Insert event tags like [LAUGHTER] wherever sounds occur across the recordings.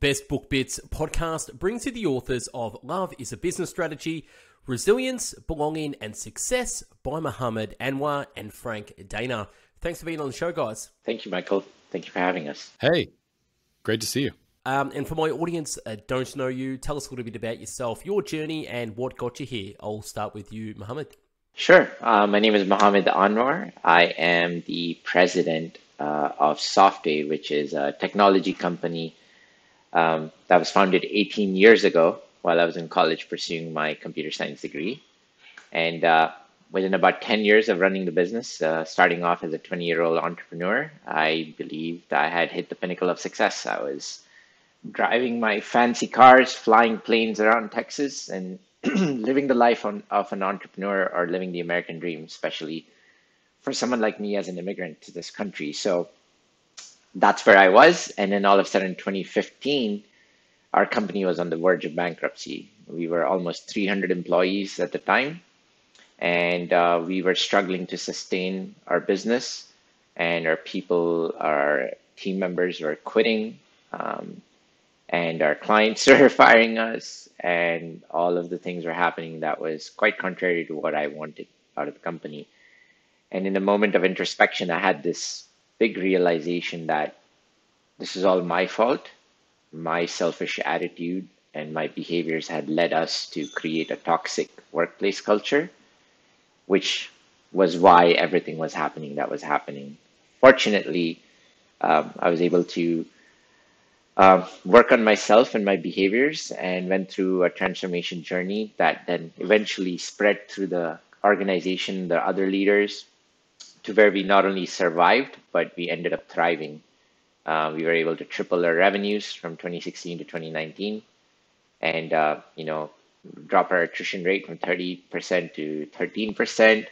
Best Book Bits podcast brings you the authors of Love as a Business Strategy, Resilience, Belonging, and Success by Mohammad Anwar and Frank Danna. Thanks for being on the show, guys. Thank you, Michael. Thank you for having us. Hey, great to see you. Um, and for my audience uh, don't know you, tell us a little bit about yourself, your journey, and what got you here. I'll start with you, Mohammad. Sure. Uh, my name is Mohammad Anwar. I am the president uh, of Softway, which is a technology company um, that was founded 18 years ago while I was in college pursuing my computer science degree. And uh, within about 10 years of running the business, uh, starting off as a 20 year old entrepreneur, I believed I had hit the pinnacle of success. I was driving my fancy cars, flying planes around Texas, and [CLEARS THROAT] living the life on, of an entrepreneur or living the American dream, especially for someone like me as an immigrant to this country. So that's where I was. And then all of a sudden, 2015, our company was on the verge of bankruptcy. We were almost 300 employees at the time, and uh, we were struggling to sustain our business. And our people, our team members were quitting, um, and our clients [LAUGHS] were firing us, and all of the things were happening that was quite contrary to what I wanted out of the company. And in the moment of introspection, I had this big realization that this is all my fault. My selfish attitude and my behaviors had led us to create a toxic workplace culture, which was why everything was happening that was happening. Fortunately, um, I was able to uh, work on myself and my behaviors and went through a transformation journey that then eventually spread through the organization, the other leaders, to where we not only survived, but we ended up thriving. Uh, we were able to triple our revenues from 2016 to 2019, and uh, you know, drop our attrition rate from 30% to 13%.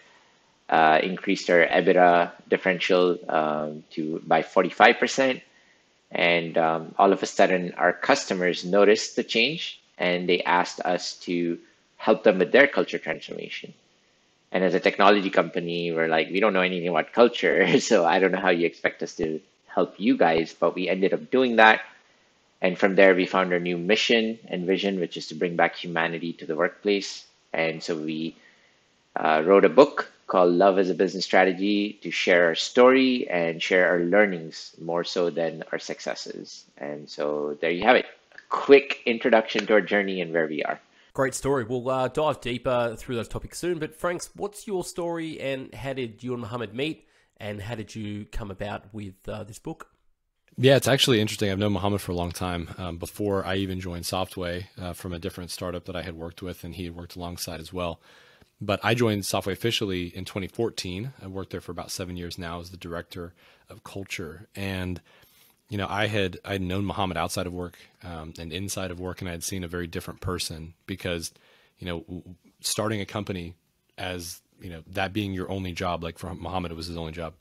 Uh, increased our EBITDA differential um, to by 45%, and um, all of a sudden, our customers noticed the change, and they asked us to help them with their culture transformation. And as a technology company, we're like, we don't know anything about culture. [LAUGHS] So I don't know how you expect us to help you guys. But we ended up doing that. And from there, we found our new mission and vision, which is to bring back humanity to the workplace. And so we uh, wrote a book called Love as a Business Strategy to share our story and share our learnings more so than our successes. And so there you have it. A quick introduction to our journey and where we are. Great story. We'll uh, dive deeper through those topics soon. But Franks, what's your story, and how did you and Mohammad meet, and how did you come about with uh, this book? Yeah, it's actually interesting. I've known Mohammad for a long time. Um, before I even joined Softway uh, from a different startup that I had worked with, and he had worked alongside as well. But I joined Softway officially in 2014. I worked there for about seven years now as the director of culture, and you know, I had I had known Mohammad outside of work um, and inside of work, and I had seen a very different person because, you know, starting a company as you know that being your only job, like for Mohammad, it was his only job.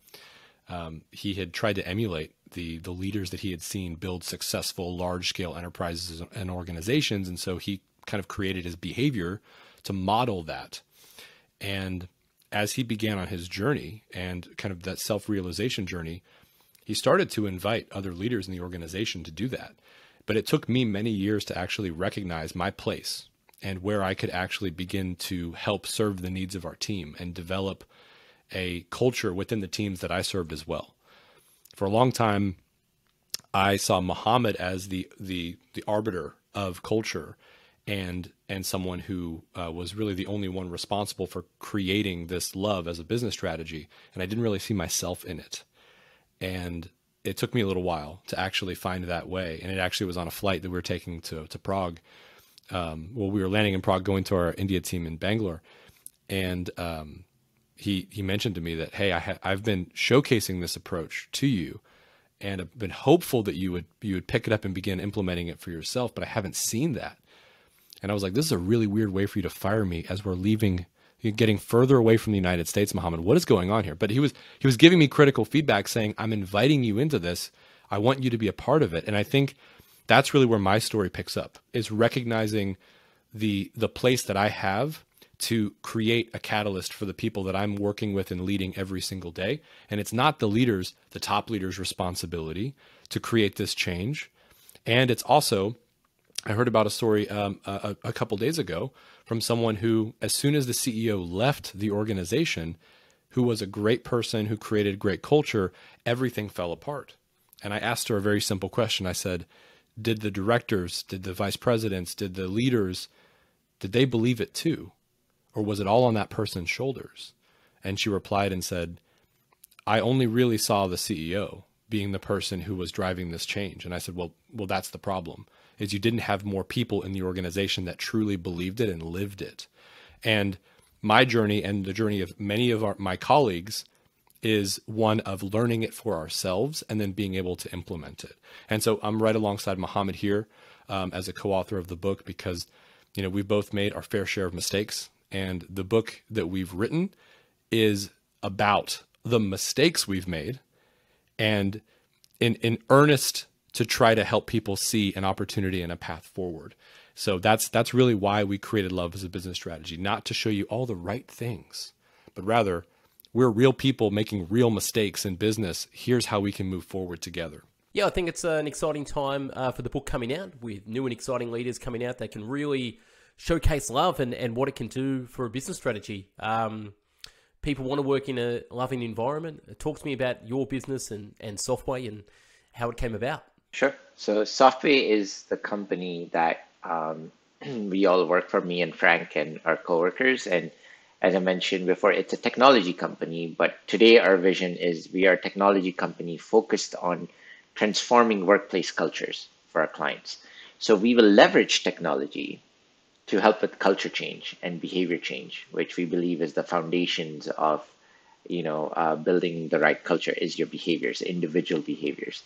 Um, he had tried to emulate the the leaders that he had seen build successful large scale enterprises and organizations, and so he kind of created his behavior to model that. And as he began on his journey and kind of that self realization journey, he started to invite other leaders in the organization to do that. But it took me many years to actually recognize my place and where I could actually begin to help serve the needs of our team and develop a culture within the teams that I served as well. For a long time, I saw Mohammad as the the the arbiter of culture and and someone who uh, was really the only one responsible for creating this love as a business strategy and I didn't really see myself in it and it took me a little while to actually find that way. And it actually was on a flight that we were taking to to Prague. Um, well, we were landing in Prague, going to our India team in Bangalore, and um, he he mentioned to me that hey, I ha- I've been showcasing this approach to you, and I've been hopeful that you would you would pick it up and begin implementing it for yourself, but I haven't seen that. And I was like, this is a really weird way for you to fire me as we're leaving getting further away from the United States, Mohammad. What is going on here? But he was he was giving me critical feedback, saying, "I'm inviting you into this. I want you to be a part of it." And I think that's really where my story picks up is recognizing the the place that I have to create a catalyst for the people that I'm working with and leading every single day. And it's not the leaders, the top leaders' responsibility to create this change. And it's also, I heard about a story um, a, a couple days ago from someone who, as soon as the CEO left the organization, who was a great person who created great culture, everything fell apart. And I asked her a very simple question. I said, Did the directors, did the vice presidents, did the leaders, did they believe it too? Or was it all on that person's shoulders? And she replied and said, I only really saw the CEO being the person who was driving this change. And I said, Well, well, that's the problem is you didn't have more people in the organization that truly believed it and lived it. And my journey and the journey of many of our, my colleagues is one of learning it for ourselves and then being able to implement it. And so I'm right alongside Mohammad here um, as a co-author of the book because you know we've both made our fair share of mistakes, and the book that we've written is about the mistakes we've made, and in in earnest to try to help people see an opportunity and a path forward. So that's that's really why we created Love as a business strategy, not to show you all the right things, but rather we're real people making real mistakes in business. Here's how we can move forward together. Yeah, I think it's an exciting time uh, for the book coming out with new and exciting leaders coming out that can really showcase love and, and what it can do for a business strategy. Um, people want to work in a loving environment. Talk to me about your business and, and Softway and how it came about. Sure. So Softway is the company that um, [CLEARS THROAT] we all work for, me and Frank and our coworkers. And as I mentioned before, it's a technology company. But today our vision is we are a technology company focused on transforming workplace cultures for our clients. So we will leverage technology to help with culture change and behavior change, which we believe is the foundations of, you know, uh, building the right culture is your behaviors, individual behaviors.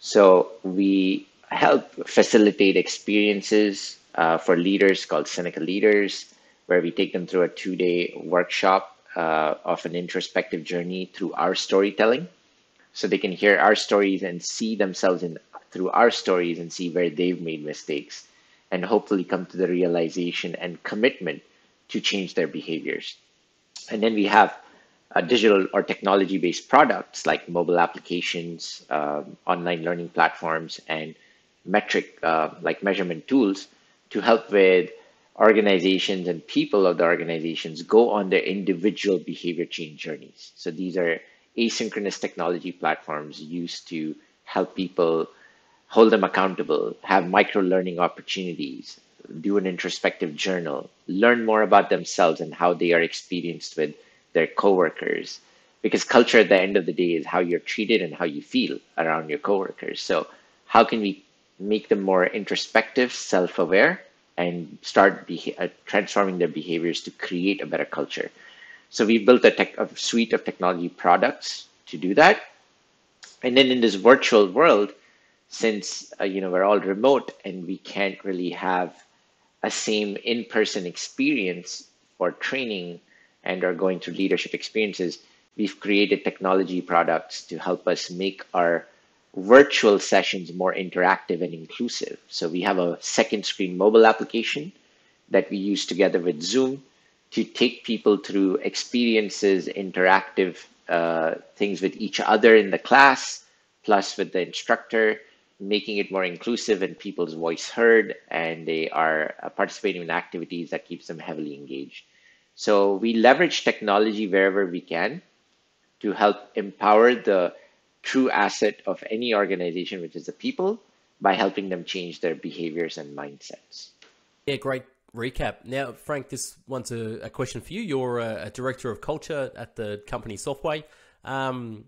So we help facilitate experiences uh, for leaders called Seneca Leaders, where we take them through a two day workshop uh, of an introspective journey through our storytelling. So they can hear our stories and see themselves in through our stories and see where they've made mistakes and hopefully come to the realization and commitment to change their behaviors. And then we have uh, digital or technology based products like mobile applications, um, online learning platforms, and metric uh, like measurement tools to help with organizations and people of the organizations go on their individual behavior change journeys. So these are asynchronous technology platforms used to help people hold them accountable, have micro learning opportunities, do an introspective journal, learn more about themselves and how they are experienced with their coworkers because culture at the end of the day is how you're treated and how you feel around your coworkers. So how can we make them more introspective self-aware and start beha- uh, transforming their behaviors to create a better culture? So we built a, tech, a suite of technology products to do that. And then in this virtual world since uh, you know we're all remote and we can't really have a same in-person experience for training and are going through leadership experiences, we've created technology products to help us make our virtual sessions more interactive and inclusive. So we have a second screen mobile application that we use together with Zoom to take people through experiences, interactive uh, things with each other in the class, plus with the instructor, making it more inclusive and people's voice heard, and they are uh, participating in activities that keeps them heavily engaged. So we leverage technology wherever we can to help empower the true asset of any organization, which is the people, by helping them change their behaviors and mindsets. Yeah, great recap. Now, Frank, this one's a, a question for you. You're a, a, director of culture at the company Softway. Um,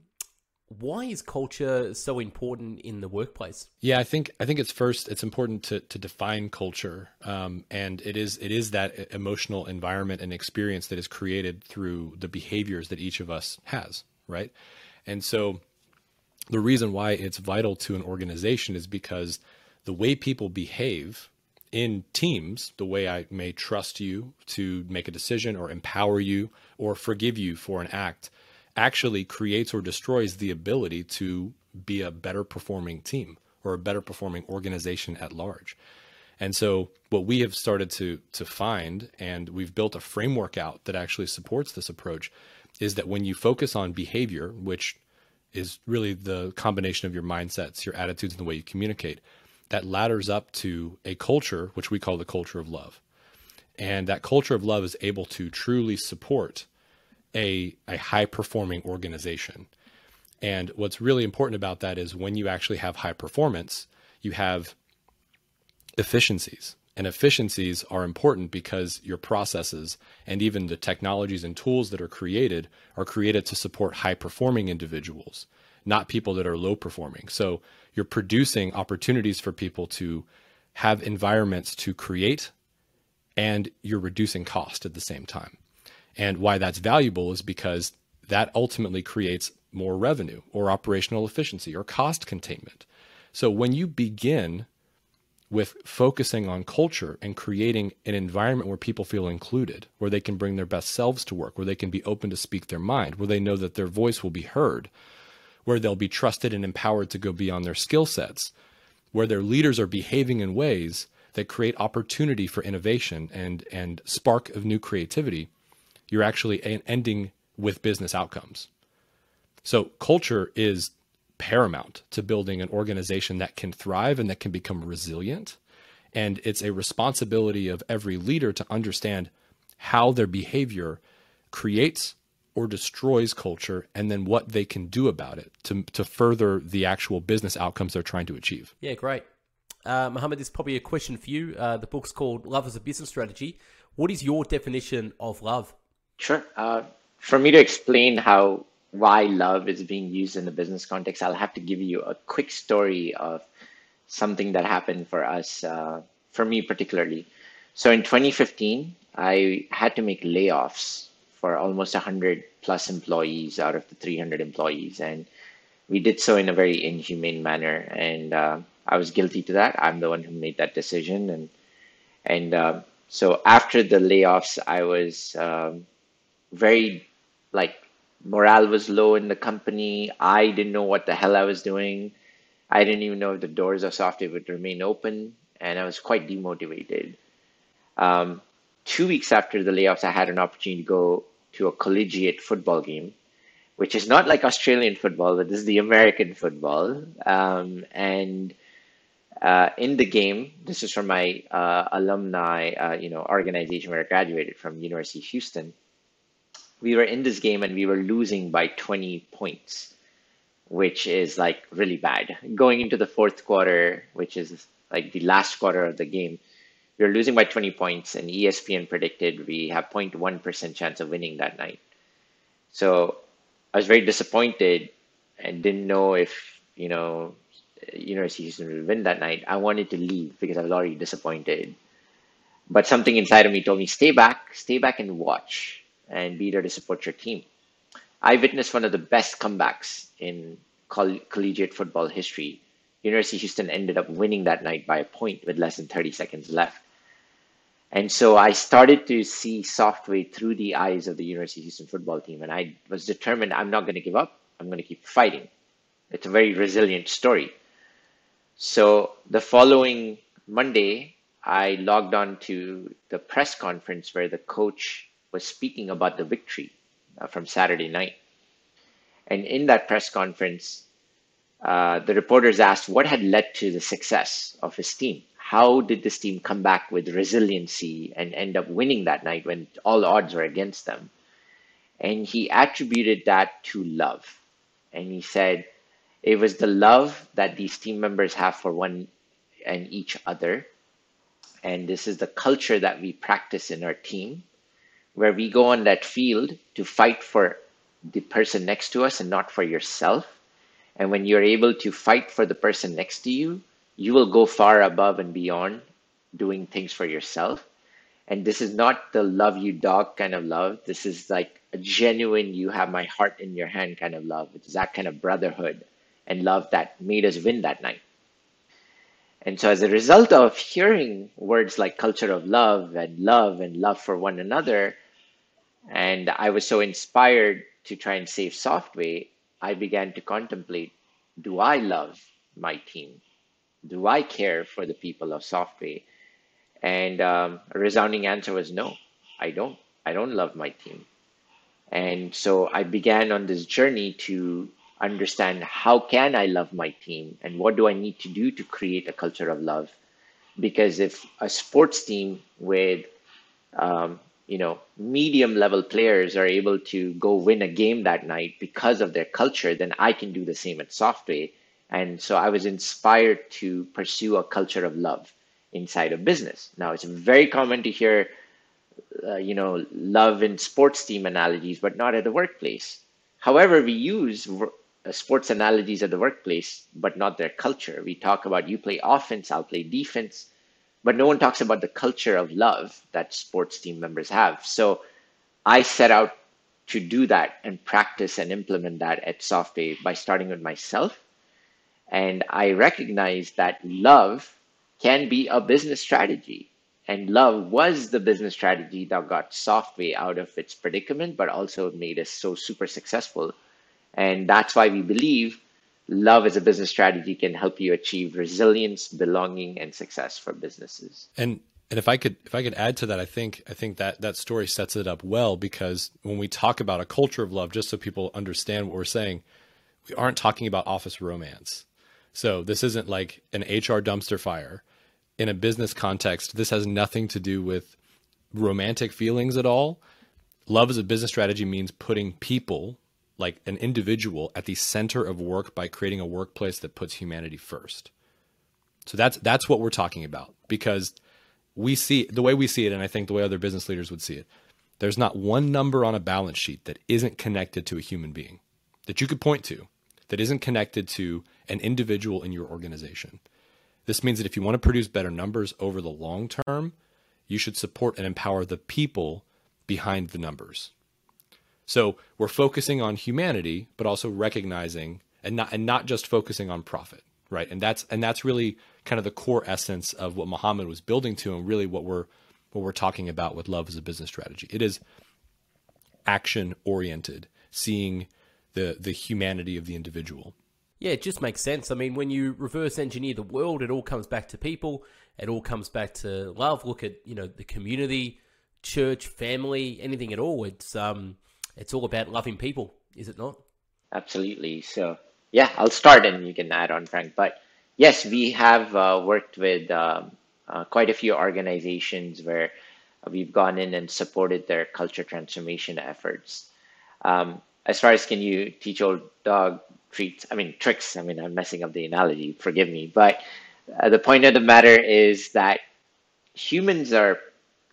why is culture so important in the workplace? Yeah, I think I think it's first it's important to to define culture, um, and it is it is that emotional environment and experience that is created through the behaviors that each of us has, right? And so, the reason why it's vital to an organization is because the way people behave in teams, the way I may trust you to make a decision or empower you or forgive you for an act actually creates or destroys the ability to be a better performing team or a better performing organization at large. And so what we have started to to find and we've built a framework out that actually supports this approach is that when you focus on behavior, which is really the combination of your mindsets, your attitudes and the way you communicate, that ladders up to a culture which we call the culture of love. And that culture of love is able to truly support a, a high performing organization. And what's really important about that is when you actually have high performance, you have efficiencies. And efficiencies are important because your processes and even the technologies and tools that are created are created to support high performing individuals, not people that are low performing. So you're producing opportunities for people to have environments to create and you're reducing cost at the same time. And why that's valuable is because that ultimately creates more revenue or operational efficiency or cost containment. So when you begin with focusing on culture and creating an environment where people feel included, where they can bring their best selves to work, where they can be open to speak their mind, where they know that their voice will be heard, where they'll be trusted and empowered to go beyond their skill sets, where their leaders are behaving in ways that create opportunity for innovation and, and spark of new creativity, you're actually ending with business outcomes. So culture is paramount to building an organization that can thrive and that can become resilient. And it's a responsibility of every leader to understand how their behavior creates or destroys culture and then what they can do about it to, to further the actual business outcomes they're trying to achieve. Yeah, great. Uh, Mohammad, this is probably a question for you. Uh, the book's called Love as a Business Strategy. What is your definition of love? Sure. Uh, for me to explain how why love is being used in the business context, I'll have to give you a quick story of something that happened for us, uh, for me particularly. So in 2015, I had to make layoffs for almost 100 plus employees out of the 300 employees. And we did so in a very inhumane manner. And uh, I was guilty to that. I'm the one who made that decision. And, and uh, so after the layoffs, I was um, very like morale was low in the company. I didn't know what the hell I was doing. I didn't even know if the doors of Softway would remain open, and I was quite demotivated. Um, two weeks after the layoffs, I had an opportunity to go to a collegiate football game, which is not like Australian football, but this is the American football. Um, and uh, in the game, this is from my uh, alumni, uh, you know, organization where I graduated from University of Houston we were in this game and we were losing by 20 points, which is like really bad. Going into the fourth quarter, which is like the last quarter of the game, we were losing by 20 points, and ESPN predicted we have 0.1% chance of winning that night. So I was very disappointed and didn't know if, you know, University Houston would win that night. I wanted to leave because I was already disappointed. But something inside of me told me, stay back, stay back and watch and be there to support your team. I witnessed one of the best comebacks in coll- collegiate football history. University of Houston ended up winning that night by a point with less than 30 seconds left. And so I started to see Softway through the eyes of the University of Houston football team. And I was determined I'm not going to give up. I'm going to keep fighting. It's a very resilient story. So the following Monday, I logged on to the press conference where the coach was speaking about the victory uh, from Saturday night. And in that press conference, uh, the reporters asked what had led to the success of his team. How did this team come back with resiliency and end up winning that night when all odds were against them? And he attributed that to love. And he said it was the love that these team members have for one and each other. And this is the culture that we practice in our team where we go on that field to fight for the person next to us and not for yourself. And when you're able to fight for the person next to you, you will go far above and beyond doing things for yourself. And this is not the love you dog kind of love. This is like a genuine, you have my heart in your hand kind of love. It's that kind of brotherhood and love that made us win that night. And so, as a result of hearing words like culture of love and love and love for one another, and I was so inspired to try and save Softway, I began to contemplate do I love my team? Do I care for the people of Softway? And um, a resounding answer was no, I don't. I don't love my team. And so I began on this journey to understand how can I love my team and what do I need to do to create a culture of love. Because if a sports team with um, you know medium level players are able to go win a game that night because of their culture, then I can do the same at Softway. And so I was inspired to pursue a culture of love inside of business. Now it's very common to hear, uh, you know, love in sports team analogies, but not at the workplace. However, we use sports analogies at the workplace, but not their culture. We talk about you play offense, I'll play defense, but no one talks about the culture of love that sports team members have. So I set out to do that and practice and implement that at Softway by starting with myself. And I recognize that love can be a business strategy. And love was the business strategy that got Softway out of its predicament, but also made us so super successful and that's why we believe love as a business strategy can help you achieve resilience, belonging, and success for businesses. And and if I could if I could add to that, I think I think that that story sets it up well because when we talk about a culture of love, just so people understand what we're saying, we aren't talking about office romance. So this isn't like an HR dumpster fire. In a business context, this has nothing to do with romantic feelings at all. Love as a business strategy means putting people like an individual at the center of work by creating a workplace that puts humanity first. So that's that's what we're talking about because we see the way we see it and I think the way other business leaders would see it. There's not one number on a balance sheet that isn't connected to a human being that you could point to that isn't connected to an individual in your organization. This means that if you want to produce better numbers over the long term, you should support and empower the people behind the numbers. So we're focusing on humanity, but also recognizing and not and not just focusing on profit, right? And that's and that's really kind of the core essence of what Mohammad was building to, and really what we're what we're talking about with love as a business strategy. It is action oriented, seeing the the humanity of the individual. Yeah, it just makes sense. I mean, when you reverse engineer the world, it all comes back to people. It all comes back to love. Look at you know the community, church, family, anything at all. It's um, it's all about loving people, is it not? Absolutely. So, yeah, I'll start and you can add on, Frank. But yes, we have uh, worked with um, uh, quite a few organizations where we've gone in and supported their culture transformation efforts. Um, as far as can you teach old dog treats, I mean, tricks, I mean, I'm messing up the analogy, forgive me. But uh, the point of the matter is that humans are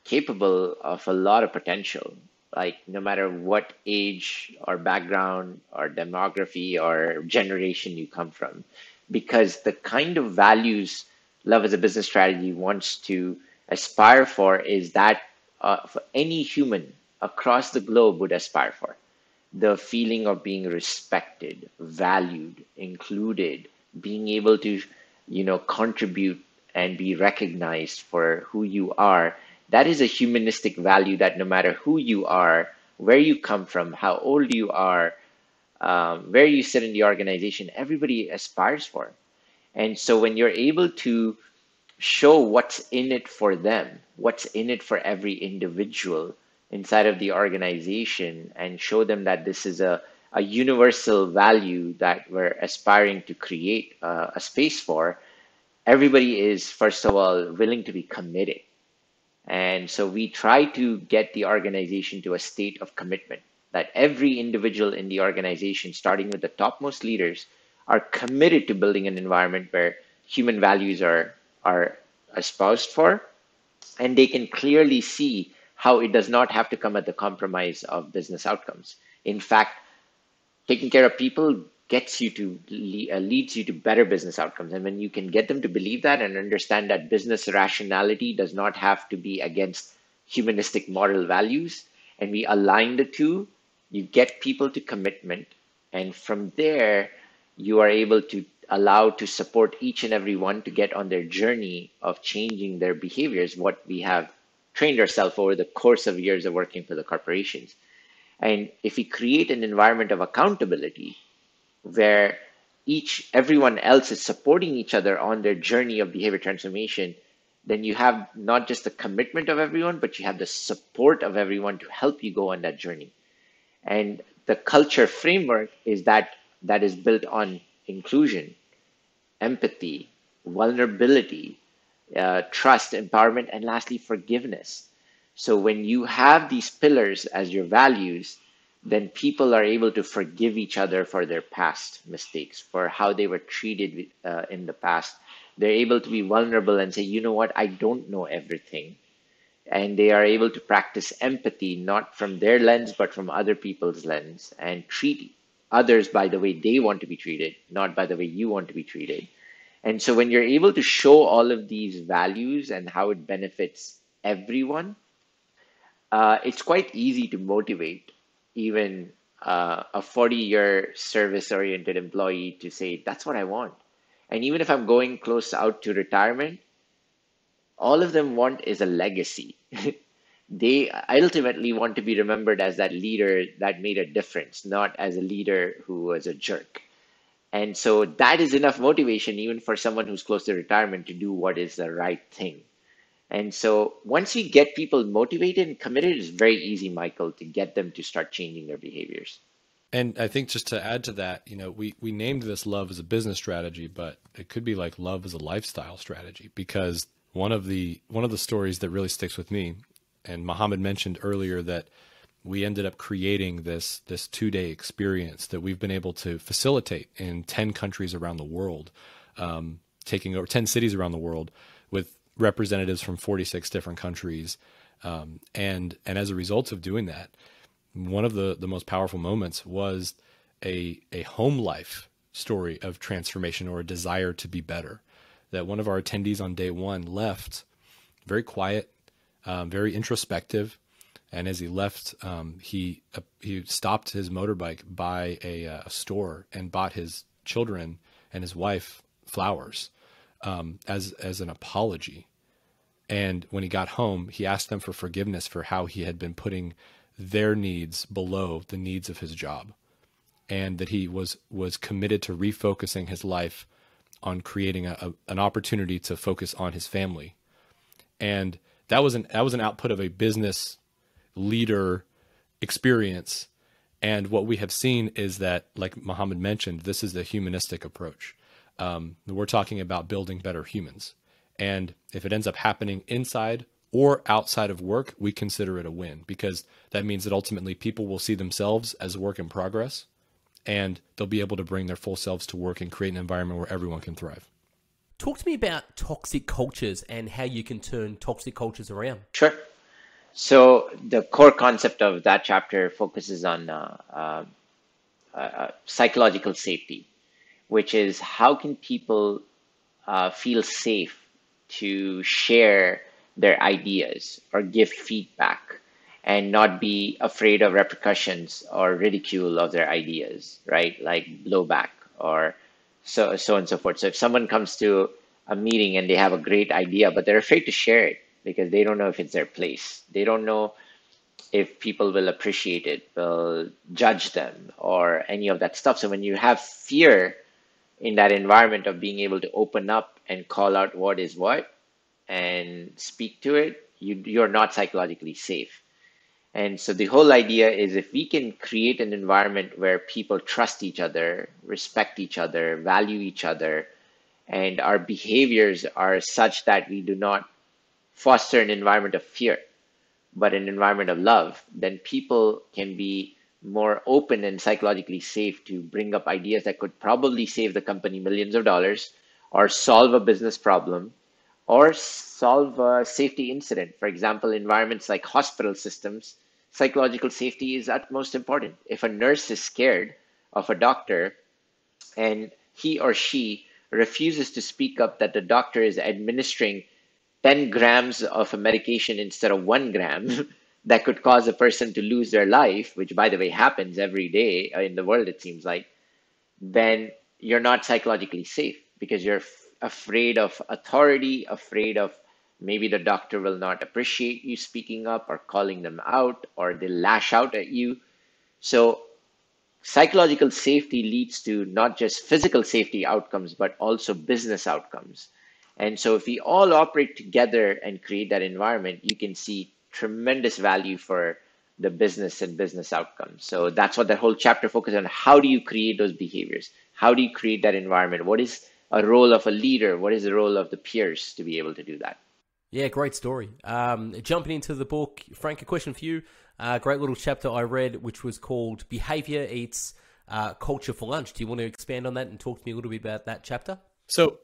capable of a lot of potential like no matter what age or background or demography or generation you come from because the kind of values love as a business strategy wants to aspire for is that uh, for any human across the globe would aspire for. The feeling of being respected valued included being able to you know contribute and be recognized for who you are that is a humanistic value that no matter who you are, where you come from, how old you are, um, where you sit in the organization, everybody aspires for. And so when you're able to show what's in it for them, what's in it for every individual inside of the organization, and show them that this is a, a universal value that we're aspiring to create uh, a space for, everybody is, first of all, willing to be committed and so we try to get the organization to a state of commitment that every individual in the organization, starting with the topmost leaders, are committed to building an environment where human values are, are espoused for. And they can clearly see how it does not have to come at the compromise of business outcomes. In fact, taking care of people gets you to uh, leads you to better business outcomes. And when you can get them to believe that and understand that business rationality does not have to be against humanistic moral values and we align the two you get people to commitment. And from there you are able to allow to support each and every one to get on their journey of changing their behaviors what we have trained ourselves over the course of years of working for the corporations. And if we create an environment of accountability where each everyone else is supporting each other on their journey of behavior transformation then you have not just the commitment of everyone but you have the support of everyone to help you go on that journey and the culture framework is that that is built on inclusion, empathy, vulnerability, uh, trust, empowerment, and lastly, forgiveness. So when you have these pillars as your values, then people are able to forgive each other for their past mistakes, for how they were treated uh, in the past. They're able to be vulnerable and say, you know what, I don't know everything. And they are able to practice empathy, not from their lens, but from other people's lens, and treat others by the way they want to be treated, not by the way you want to be treated. And so when you're able to show all of these values and how it benefits everyone, uh, it's quite easy to motivate even uh, a 40 year service oriented employee to say, that's what I want. And even if I'm going close out to retirement, all of them want is a legacy. [LAUGHS] they ultimately want to be remembered as that leader that made a difference, not as a leader who was a jerk. And so that is enough motivation, even for someone who's close to retirement, to do what is the right thing. And so once you get people motivated and committed, it's very easy, Michael, to get them to start changing their behaviors. And I think just to add to that, you know, we, we named this love as a business strategy, but it could be like love as a lifestyle strategy because one of the one of the stories that really sticks with me, and Mohammad mentioned earlier that we ended up creating this this two day experience that we've been able to facilitate in ten countries around the world, um, taking over ten cities around the world with representatives from 46 different countries. Um, and and as a result of doing that, one of the the most powerful moments was a a home life story of transformation or a desire to be better. That one of our attendees on day one left very quiet, um, very introspective, and as he left, um, he uh, he stopped his motorbike by a, uh, a, store and bought his children and his wife flowers um, as as an apology. And when he got home, he asked them for forgiveness for how he had been putting their needs below the needs of his job, and that he was was committed to refocusing his life on creating a, a, an opportunity to focus on his family. And that was an that was an output of a business leader experience. And what we have seen is that, like Mohammad mentioned, this is the humanistic approach um, we're talking about building better humans. And if it ends up happening inside or outside of work, we consider it a win because that means that ultimately people will see themselves as work in progress and they'll be able to bring their full selves to work and create an environment where everyone can thrive. Talk to me about toxic cultures and how you can turn toxic cultures around. Sure. So, the core concept of that chapter focuses on uh, uh, uh, psychological safety which is how can people uh, feel safe to share their ideas or give feedback and not be afraid of repercussions or ridicule of their ideas, right? Like blowback or so so and so forth. So if someone comes to a meeting and they have a great idea, but they're afraid to share it because they don't know if it's their place. They don't know if people will appreciate it, will judge them, or any of that stuff. So when you have fear in that environment of being able to open up and call out what is what and speak to it, you, you're not psychologically safe. And so the whole idea is if we can create an environment where people trust each other, respect each other, value each other, and our behaviors are such that we do not foster an environment of fear, but an environment of love, then people can be more open and psychologically safe to bring up ideas that could probably save the company millions of dollars or solve a business problem or solve a safety incident. For example, environments like hospital systems, psychological safety is utmost important. If a nurse is scared of a doctor and he or she refuses to speak up that the doctor is administering 10 grams of a medication instead of one gram, [LAUGHS] that could cause a person to lose their life, which by the way happens every day in the world, it seems like, then you're not psychologically safe because you're afraid of authority, afraid of maybe the doctor will not appreciate you speaking up or calling them out or they lash out at you. So, psychological safety leads to not just physical safety outcomes, but also business outcomes. And so, if we all operate together and create that environment, you can see tremendous value for the business and business outcomes. So that's what that whole chapter focuses on. How do you create those behaviors? How do you create that environment? What is a role of a leader? What is the role of the peers to be able to do that? Yeah, great story. Um, jumping into the book, Frank, a question for you. Uh, great little chapter I read, which was called Behavior Eats uh, Culture for Lunch. Do you want to expand on that and talk to me a little bit about that chapter? So,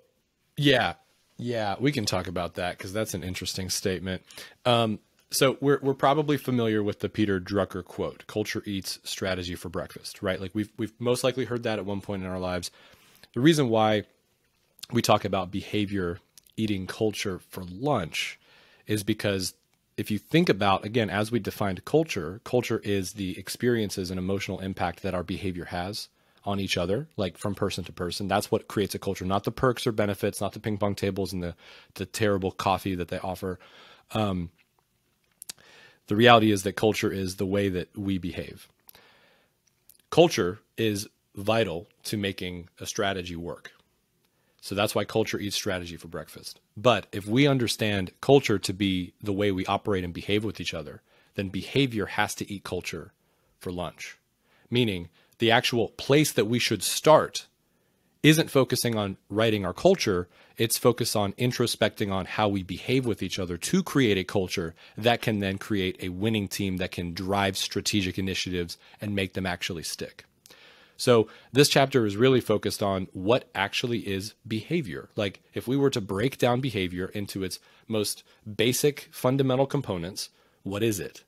yeah, yeah, we can talk about that because that's an interesting statement. Um, so we're we're probably familiar with the Peter Drucker quote, "Culture eats strategy for breakfast," right? Like we've we've most likely heard that at one point in our lives. The reason why we talk about behavior eating culture for lunch is because if you think about again as we defined culture, culture is the experiences and emotional impact that our behavior has on each other, like from person to person. That's what creates a culture, not the perks or benefits, not the ping pong tables and the the terrible coffee that they offer. Um, the reality is that culture is the way that we behave. Culture is vital to making a strategy work. So that's why culture eats strategy for breakfast. But if we understand culture to be the way we operate and behave with each other, then behavior has to eat culture for lunch. Meaning, the actual place that we should start isn't focusing on writing our culture, it's focused on introspecting on how we behave with each other to create a culture that can then create a winning team that can drive strategic initiatives and make them actually stick. So, this chapter is really focused on what actually is behavior. Like, if we were to break down behavior into its most basic fundamental components, what is it?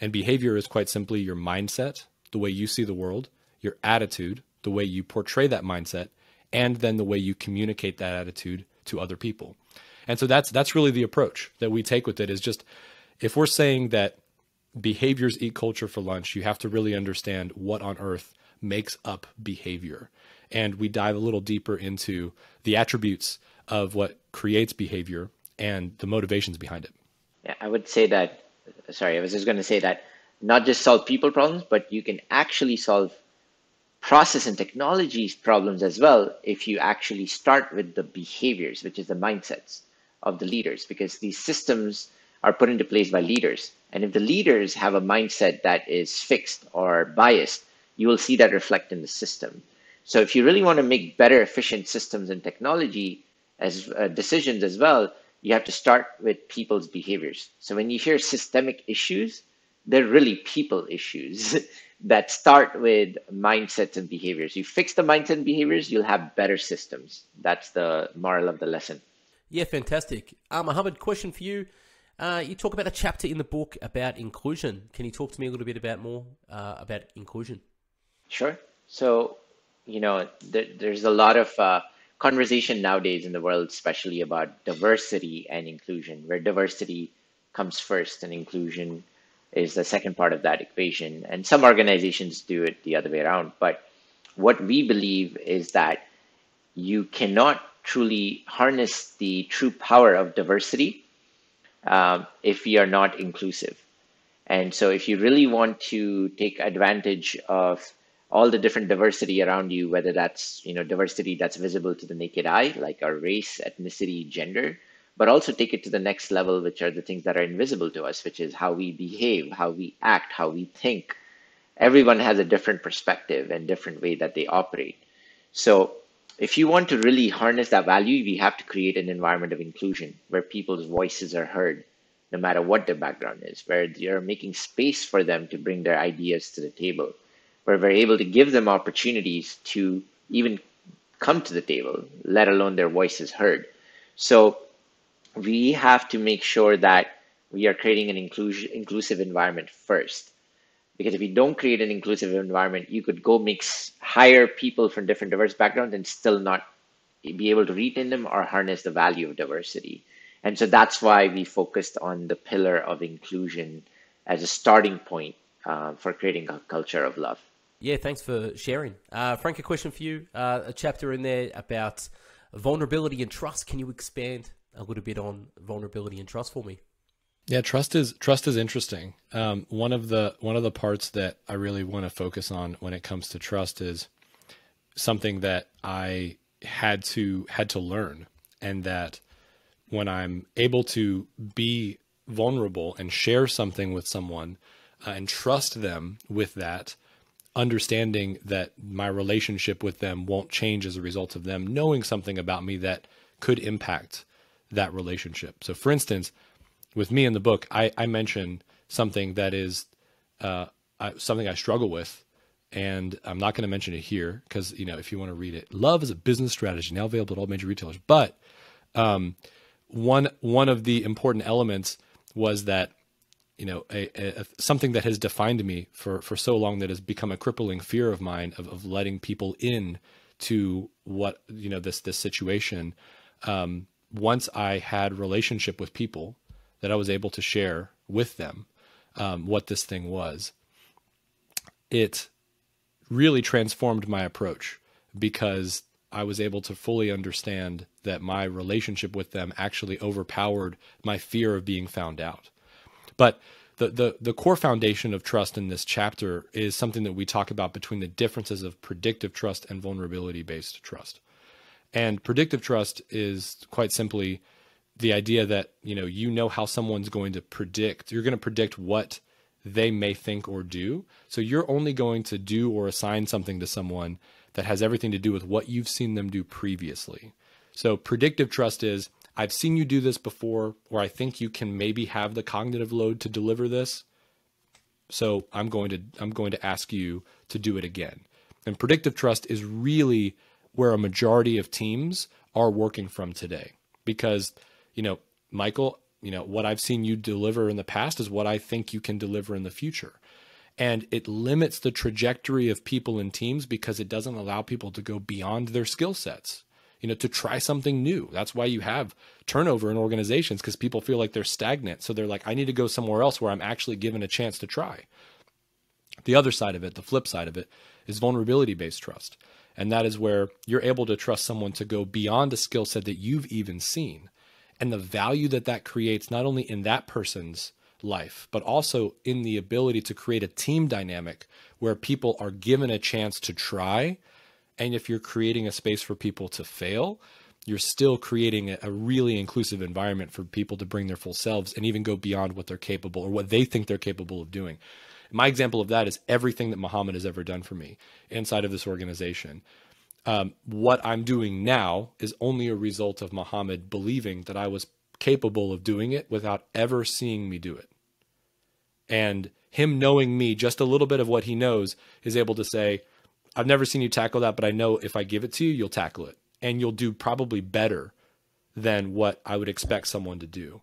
And behavior is quite simply your mindset, the way you see the world, your attitude, the way you portray that mindset, and then the way you communicate that attitude to other people. And so that's that's really the approach that we take with it is just if we're saying that behaviors eat culture for lunch, you have to really understand what on earth makes up behavior. And we dive a little deeper into the attributes of what creates behavior and the motivations behind it. Yeah, I would say that sorry, I was just going to say that not just solve people problems, but you can actually solve process and technologies problems as well if you actually start with the behaviors, which is the mindsets of the leaders, because these systems are put into place by leaders. And if the leaders have a mindset that is fixed or biased, you will see that reflect in the system. So if you really want to make better, efficient systems and technology as uh, decisions as well, you have to start with people's behaviors. So when you hear systemic issues, they're really people issues. [LAUGHS] that start with mindsets and behaviors. You fix the mindset and behaviors, you'll have better systems. That's the moral of the lesson. Yeah, fantastic. Uh, Mohammad, question for you. Uh, you talk about a chapter in the book about inclusion. Can you talk to me a little bit about more uh, about inclusion? Sure. So, you know, there, there's a lot of uh, conversation nowadays in the world, especially about diversity and inclusion, where diversity comes first and inclusion is the second part of that equation. And some organizations do it the other way around. But what we believe is that you cannot truly harness the true power of diversity um, if we are not inclusive. And so, if you really want to take advantage of all the different diversity around you, whether that's you know diversity that's visible to the naked eye, like our race, ethnicity, gender, but also take it to the next level, which are the things that are invisible to us, which is how we behave, how we act, how we think. Everyone has a different perspective and different way that they operate. So if you want to really harness that value, we have to create an environment of inclusion where people's voices are heard, no matter what their background is, where you're making space for them to bring their ideas to the table, where we're able to give them opportunities to even come to the table, let alone their voices heard. So we have to make sure that we are creating an inclusion, inclusive environment first. Because if you don't create an inclusive environment, you could go mix, hire people from different diverse backgrounds and still not be able to retain them or harness the value of diversity. And so that's why we focused on the pillar of inclusion as a starting point uh, for creating a culture of love. Yeah, thanks for sharing. Uh, Frank, a question for you. Uh, a chapter in there about vulnerability and trust. Can you expand a little bit on vulnerability and trust for me. Yeah, trust is trust is interesting. Um, one of the one of the parts that I really want to focus on when it comes to trust is something that I had to had to learn, and that when I'm able to be vulnerable and share something with someone, uh, and trust them with that, understanding that my relationship with them won't change as a result of them knowing something about me that could impact that relationship. So, for instance, with me in the book, I, I mention something that is uh, I, something I struggle with, and I'm not going to mention it here because you know if you want to read it, love is a business strategy now available at all major retailers. But um, one one of the important elements was that you know a, a, something that has defined me for for so long that has become a crippling fear of mine of, of letting people in to what you know this this situation um, once i had relationship with people that i was able to share with them um, what this thing was it really transformed my approach because I was able to fully understand that my relationship with them actually overpowered my fear of being found out. But the, the, the core foundation of trust in this chapter is something that we talk about between the differences of predictive trust and vulnerability based trust. And predictive trust is quite simply the idea that you know you know how someone's going to predict you're going to predict what they may think or do so you're only going to do or assign something to someone that has everything to do with what you've seen them do previously. So predictive trust is I've seen you do this before, or I think you can maybe have the cognitive load to deliver this. So I'm going to I'm going to ask you to do it again. And predictive trust is really where a majority of teams are working from today. Because, you know, Michael, you know, what I've seen you deliver in the past is what I think you can deliver in the future. And it limits the trajectory of people and teams because it doesn't allow people to go beyond their skill sets you know to try something new. That's why you have turnover in organizations because people feel like they're stagnant. So they're like i need to go somewhere else where i'm actually given a chance to try. The other side of it the flip side of it is vulnerability based trust and that is where you're able to trust someone to go beyond a skill set that you've even seen and the value that that creates not only in that person's life, but also in the ability to create a team dynamic where people are given a chance to try. And if you're creating a space for people to fail, you're still creating a, really inclusive environment for people to bring their full selves and even go beyond what they're capable or what they think they're capable of doing. My example of that is everything that Mohammad has ever done for me inside of this organization. Um, what I'm doing now is only a result of Mohammad believing that I was capable of doing it without ever seeing me do it. And him knowing me, just a little bit of what he knows, is able to say, I've never seen you tackle that, but I know if I give it to you, you'll tackle it. And you'll do probably better than what I would expect someone to do.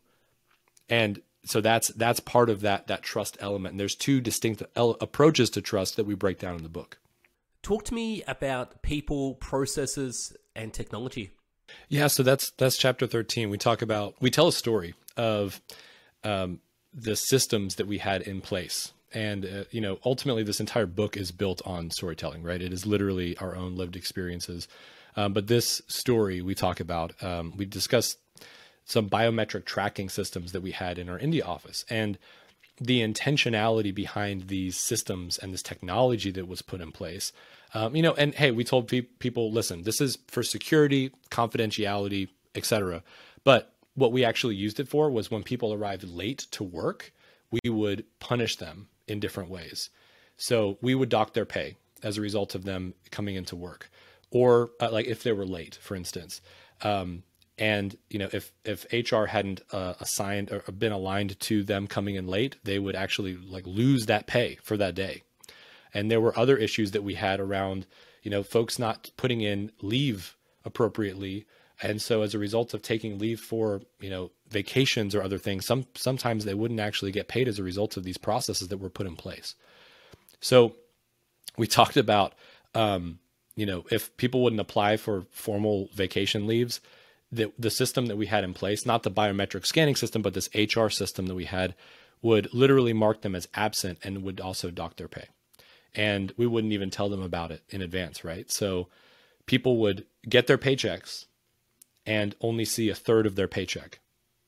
And so that's that's part of that that trust element. And there's two distinct el- approaches to trust that we break down in the book. Talk to me about people, processes, and technology. Yeah, so that's that's chapter 13. We talk about we tell a story of um, the systems that we had in place. And uh, you know, ultimately, this entire book is built on storytelling, right? It is literally our own lived experiences. Um, but this story we talk about, um, we discuss some biometric tracking systems that we had in our India office, and the intentionality behind these systems and this technology that was put in place. Um, you know, and hey, we told pe- people, listen, this is for security, confidentiality, etc. But what we actually used it for was when people arrived late to work, we would punish them in different ways. So we would dock their pay as a result of them coming into work, or uh, like if they were late, for instance. Um, and you know, if if HR hadn't uh, assigned or been aligned to them coming in late, they would actually like lose that pay for that day. And there were other issues that we had around, you know, folks not putting in leave appropriately and so as a result of taking leave for, you know, vacations or other things, some sometimes they wouldn't actually get paid as a result of these processes that were put in place. So we talked about um, you know, if people wouldn't apply for formal vacation leaves, the the system that we had in place, not the biometric scanning system, but this HR system that we had would literally mark them as absent and would also dock their pay. And we wouldn't even tell them about it in advance, right? So people would get their paychecks and only see a third of their paycheck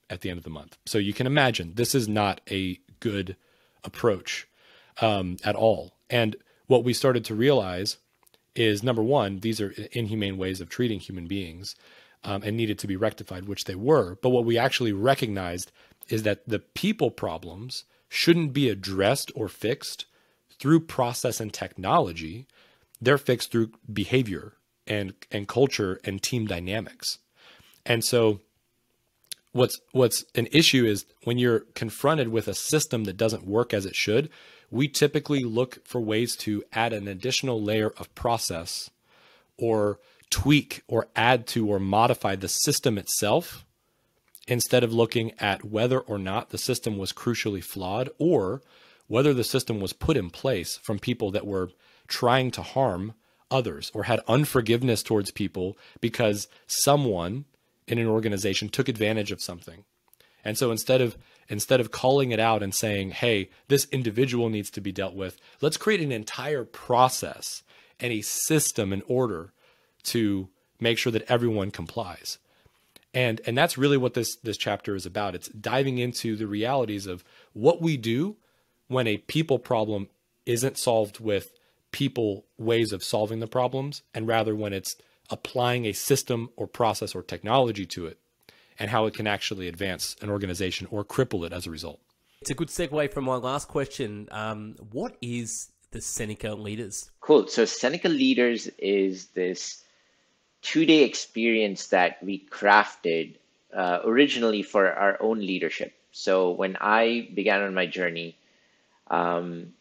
at the end of the month. So you can imagine this is not a good approach um, at all. And what we started to realize is number one, these are inhumane ways of treating human beings um, and needed to be rectified, which they were. But what we actually recognized is that the people problems shouldn't be addressed or fixed through process and technology. They're fixed through behavior and and culture and team dynamics. And so what's what's an issue is when you're confronted with a system that doesn't work as it should, we typically look for ways to add an additional layer of process or tweak or add to or modify the system itself instead of looking at whether or not the system was crucially flawed or whether the system was put in place from people that were trying to harm others or had unforgiveness towards people because someone in an organization took advantage of something. And so instead of instead of calling it out and saying, "Hey, this individual needs to be dealt with," let's create an entire process and a system and order to make sure that everyone complies. And and that's really what this this chapter is about. It's diving into the realities of what we do when a people problem isn't solved with people ways of solving the problems and rather when it's applying a system or process or technology to it and how it can actually advance an organization or cripple it as a result. It's a good segue from my last question. Um, what is the Seneca Leaders? Cool. So, Seneca Leaders is this two day experience that we crafted uh, originally for our own leadership. So, when I began on my journey, um,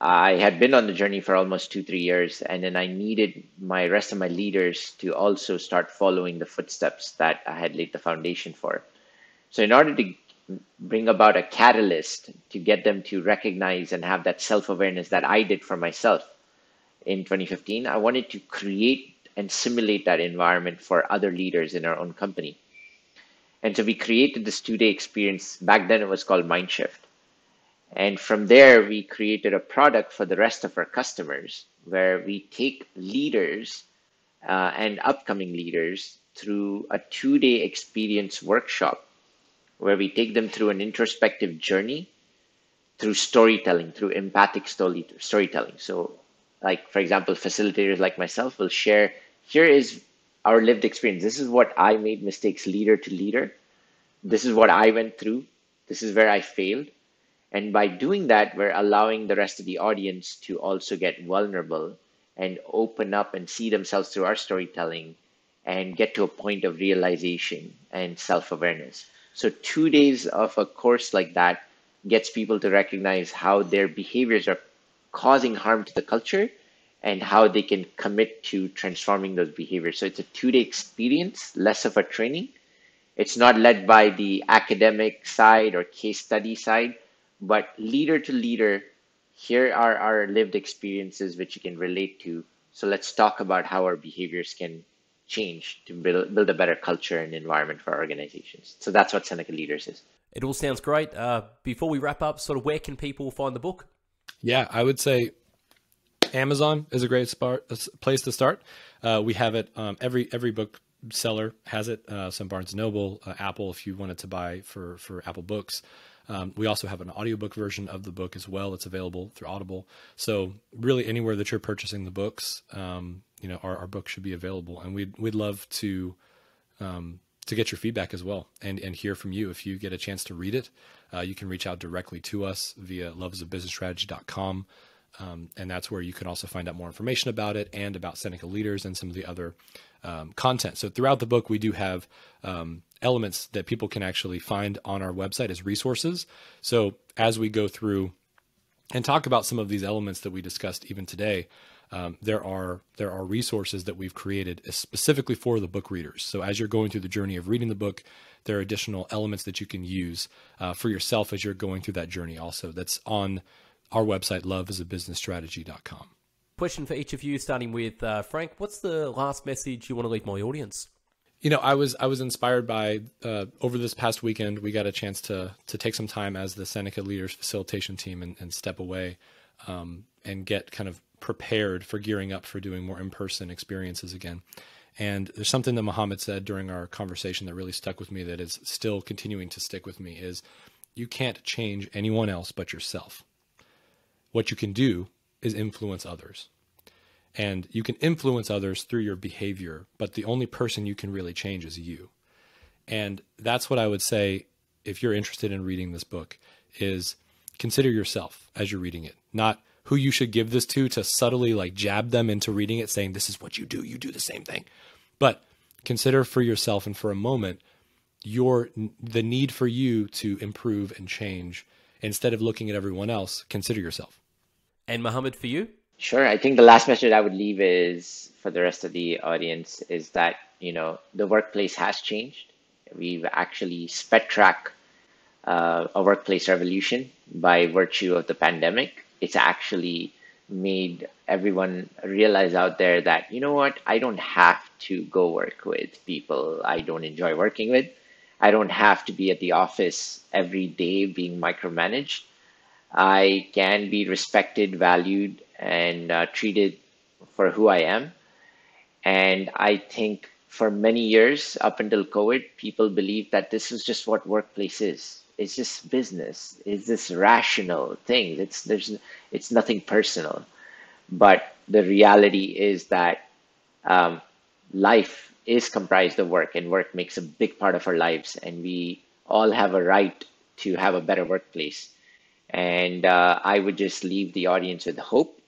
I had been on the journey for almost two, three years, and then I needed my rest of my leaders to also start following the footsteps that I had laid the foundation for. So, in order to bring about a catalyst to get them to recognize and have that self awareness that I did for myself in 2015, I wanted to create and simulate that environment for other leaders in our own company. And so we created this two day experience. Back then, it was called Mindshift and from there, we created a product for the rest of our customers where we take leaders uh, and upcoming leaders through a two day experience workshop where we take them through an introspective journey through storytelling, through empathic story, storytelling. So, like, for example, facilitators like myself will share here is our lived experience. This is what I made mistakes leader to leader. This is what I went through. This is where I failed and by doing that, we're allowing the rest of the audience to also get vulnerable and open up and see themselves through our storytelling and get to a point of realization and self awareness. So, two days of a course like that gets people to recognize how their behaviors are causing harm to the culture and how they can commit to transforming those behaviors. So, it's a two day experience, less of a training. It's not led by the academic side or case study side but leader to leader, here are our lived experiences which you can relate to. So let's talk about how our behaviors can change to build, build a better culture and environment for our organizations. So that's what Seneca Leaders is. It all sounds great. Uh, before we wrap up, sort of where can people find the book? Yeah, I would say Amazon is a great spot, place to start. Uh, we have it. Um, every every book seller has it. Uh, some Barnes Noble, uh, Apple, if you wanted to buy for for Apple Books. Um, we also have an audiobook version of the book as well. It's available through Audible. So really anywhere that you're purchasing the books, um, you know, our, our book should be available. And we'd, we'd love to, um, to get your feedback as well and, and hear from you. If you get a chance to read it, uh, you can reach out directly to us via loveasabusinessstrategy.com. Um, and that's where you can also find out more information about it and about Seneca leaders and some of the other um, content. So throughout the book, we do have um, elements that people can actually find on our website as resources. So as we go through and talk about some of these elements that we discussed even today, um, there are there are resources that we've created specifically for the book readers. So as you're going through the journey of reading the book, there are additional elements that you can use uh, for yourself as you're going through that journey. Also, that's on our website, loveasabusinessstrategy.com. Question for each of you, starting with uh, Frank. What's the last message you want to leave my audience? You know, I was I was inspired by uh, over this past weekend. We got a chance to to take some time as the Seneca Leaders Facilitation Team and, and step away um, and get kind of prepared for gearing up for doing more in person experiences again. And there's something that Mohammad said during our conversation that really stuck with me that is still continuing to stick with me is you can't change anyone else but yourself. What you can do is influence others. And you can influence others through your behavior, but the only person you can really change is you. And that's what I would say if you're interested in reading this book is consider yourself as you're reading it, not who you should give this to to subtly like jab them into reading it, saying, This is what you do, you do the same thing. But consider for yourself and for a moment your the need for you to improve and change instead of looking at everyone else consider yourself. And Mohammad for you? Sure i think the last message i would leave is for the rest of the audience is that you know the workplace has changed. We've actually sped track uh, a workplace revolution by virtue of the pandemic. It's actually made everyone realize out there that you know what i don't have to go work with people i don't enjoy working with I don't have to be at the office every day being micromanaged. I can be respected, valued, and uh, treated for who I am. And I think for many years, up until COVID, people believed that this is just what workplace is. It's just business. It's this rational thing. It's there's it's nothing personal. But the reality is that um, life is comprised of work, and work makes a big part of our lives. And we all have a right to have a better workplace. And uh, I would just leave the audience with hope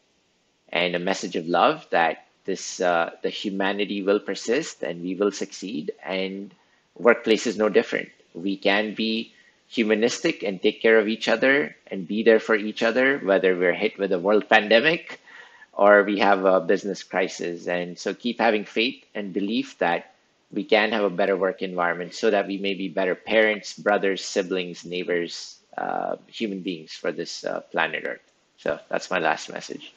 and a message of love that this uh, the humanity will persist and we will succeed. And workplace is no different. We can be humanistic and take care of each other and be there for each other, whether we're hit with a world pandemic or we have a business crisis. And so keep having faith and belief that we can have a better work environment so that we may be better parents, brothers, siblings, neighbors, uh, human beings for this uh, planet Earth. So that's my last message.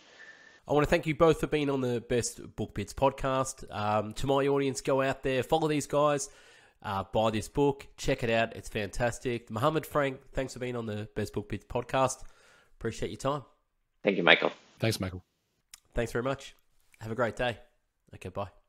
I want to thank you both for being on the Best Book Bits podcast. Um, to my audience, go out there, follow these guys, uh, buy this book, check it out. It's fantastic. Mohammad Frank, thanks for being on the Best Book Bits podcast. Appreciate your time. Thank you, Michael. Thanks, Michael. Thanks very much. Have a great day. Okay, bye.